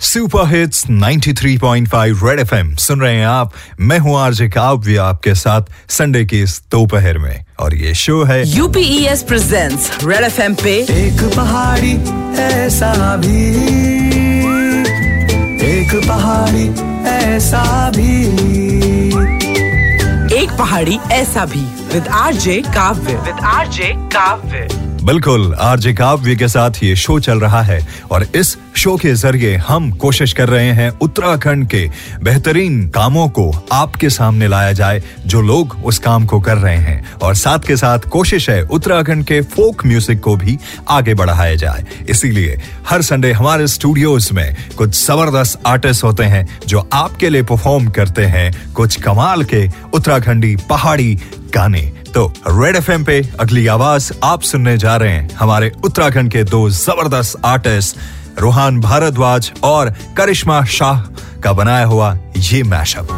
Super hits 93.5 red FM सुन रहे हैं आप। मैं हूँ आरजे काव्य आपके साथ संडे की इस दोपहर में। और ये शो है यूपीएस प्रेजेंट्स रेड एफएम पे एक पहाड़ी ऐसा भी। एक पहाड़ी ऐसा भी। एक पहाड़ी ऐसा भी। With RJ Kavya. With RJ Kavya. बिल्कुल, आरजे काव्य के साथ ये शो चल रहा है और इस शो के ज़रिए हम कोशिश कर रहे हैं उत्तराखंड के बेहतरीन कामों को आपके सामने लाया जाए, जो लोग उस काम को कर रहे हैं। और साथ के साथ कोशिश है उत्तराखंड के फोक म्यूज़िक को भी आगे बढ़ाया जाए। इसीलिए हर संडे हमारे स्टूडियोज में कुछ ज़बरदस्त आर्टिस्ट होते हैं, जो आपके लिए परफॉर्म करते हैं कुछ कमाल के उत्तराखंडी पहाड़ी गाने। तो रेड एफएम पे अगली आवाज़ आप सुनने जा रहे हैं। हमारे उत्तराखंड के दो ज़बरदस्त आर्टिस्ट रोहान भारद्वाज और करिश्मा शाह का बनाया हुआ ये मैशअप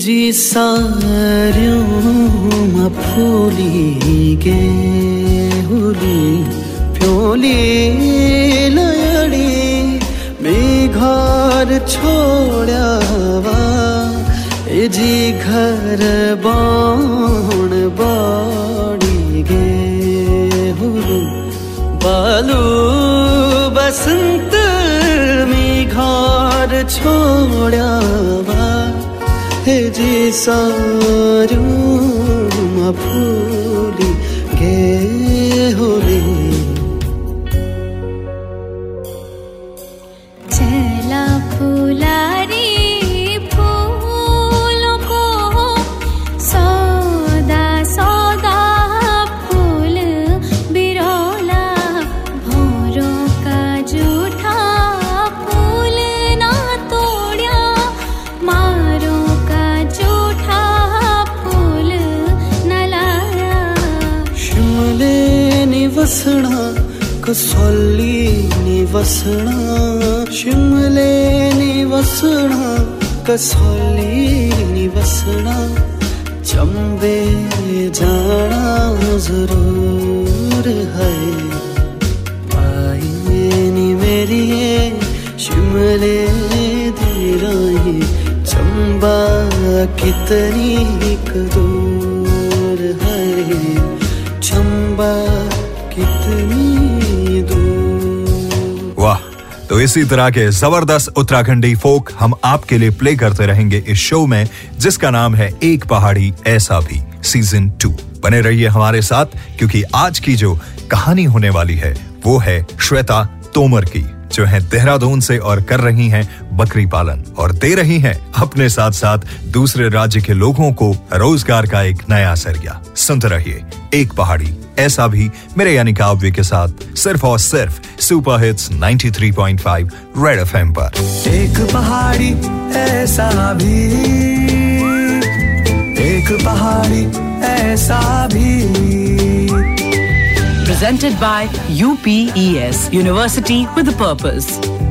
जी सार्यों फूली गे हुली प्योली लयड़ी मेघार छोड़ावा जी घर बाण बाड़ी गे हुलू बालू बसंत मेघार छोड़ावा जी सारू। वसणा, कसौली निवसणा शिमले निवसणा कसौली निवसणा चंबे जाना ज़रूर है। आइए नी मेरी शिमले धीराई चंबा कितनी दूर है। चंबा वाह तो इसी तरह के ज़बरदस्त उत्तराखंडी फोक हम आपके लिए प्ले करते रहेंगे इस शो में, जिसका नाम है एक पहाड़ी, ऐसा भी सीज़न टू बने रहिए हमारे साथ, क्योंकि आज की जो कहानी होने वाली है, वो है श्वेता तोमर की, जो है देहरादून से और कर रही हैं बकरी पालन, और दे रही हैं अपने साथ साथ दूसरे राज्य के लोगों को रोज़गार का एक नया सरिया सुनते रहिए एक पहाड़ी ऐसा भी मेरे यानी काव्य के साथ सिर्फ़ और सिर्फ़ सुपर हिट्स 93.5 रेड एफएम पर। एक पहाड़ी ऐसा भी। एक पहाड़ी ऐसा भी। Presented by UPES University with a Purpose.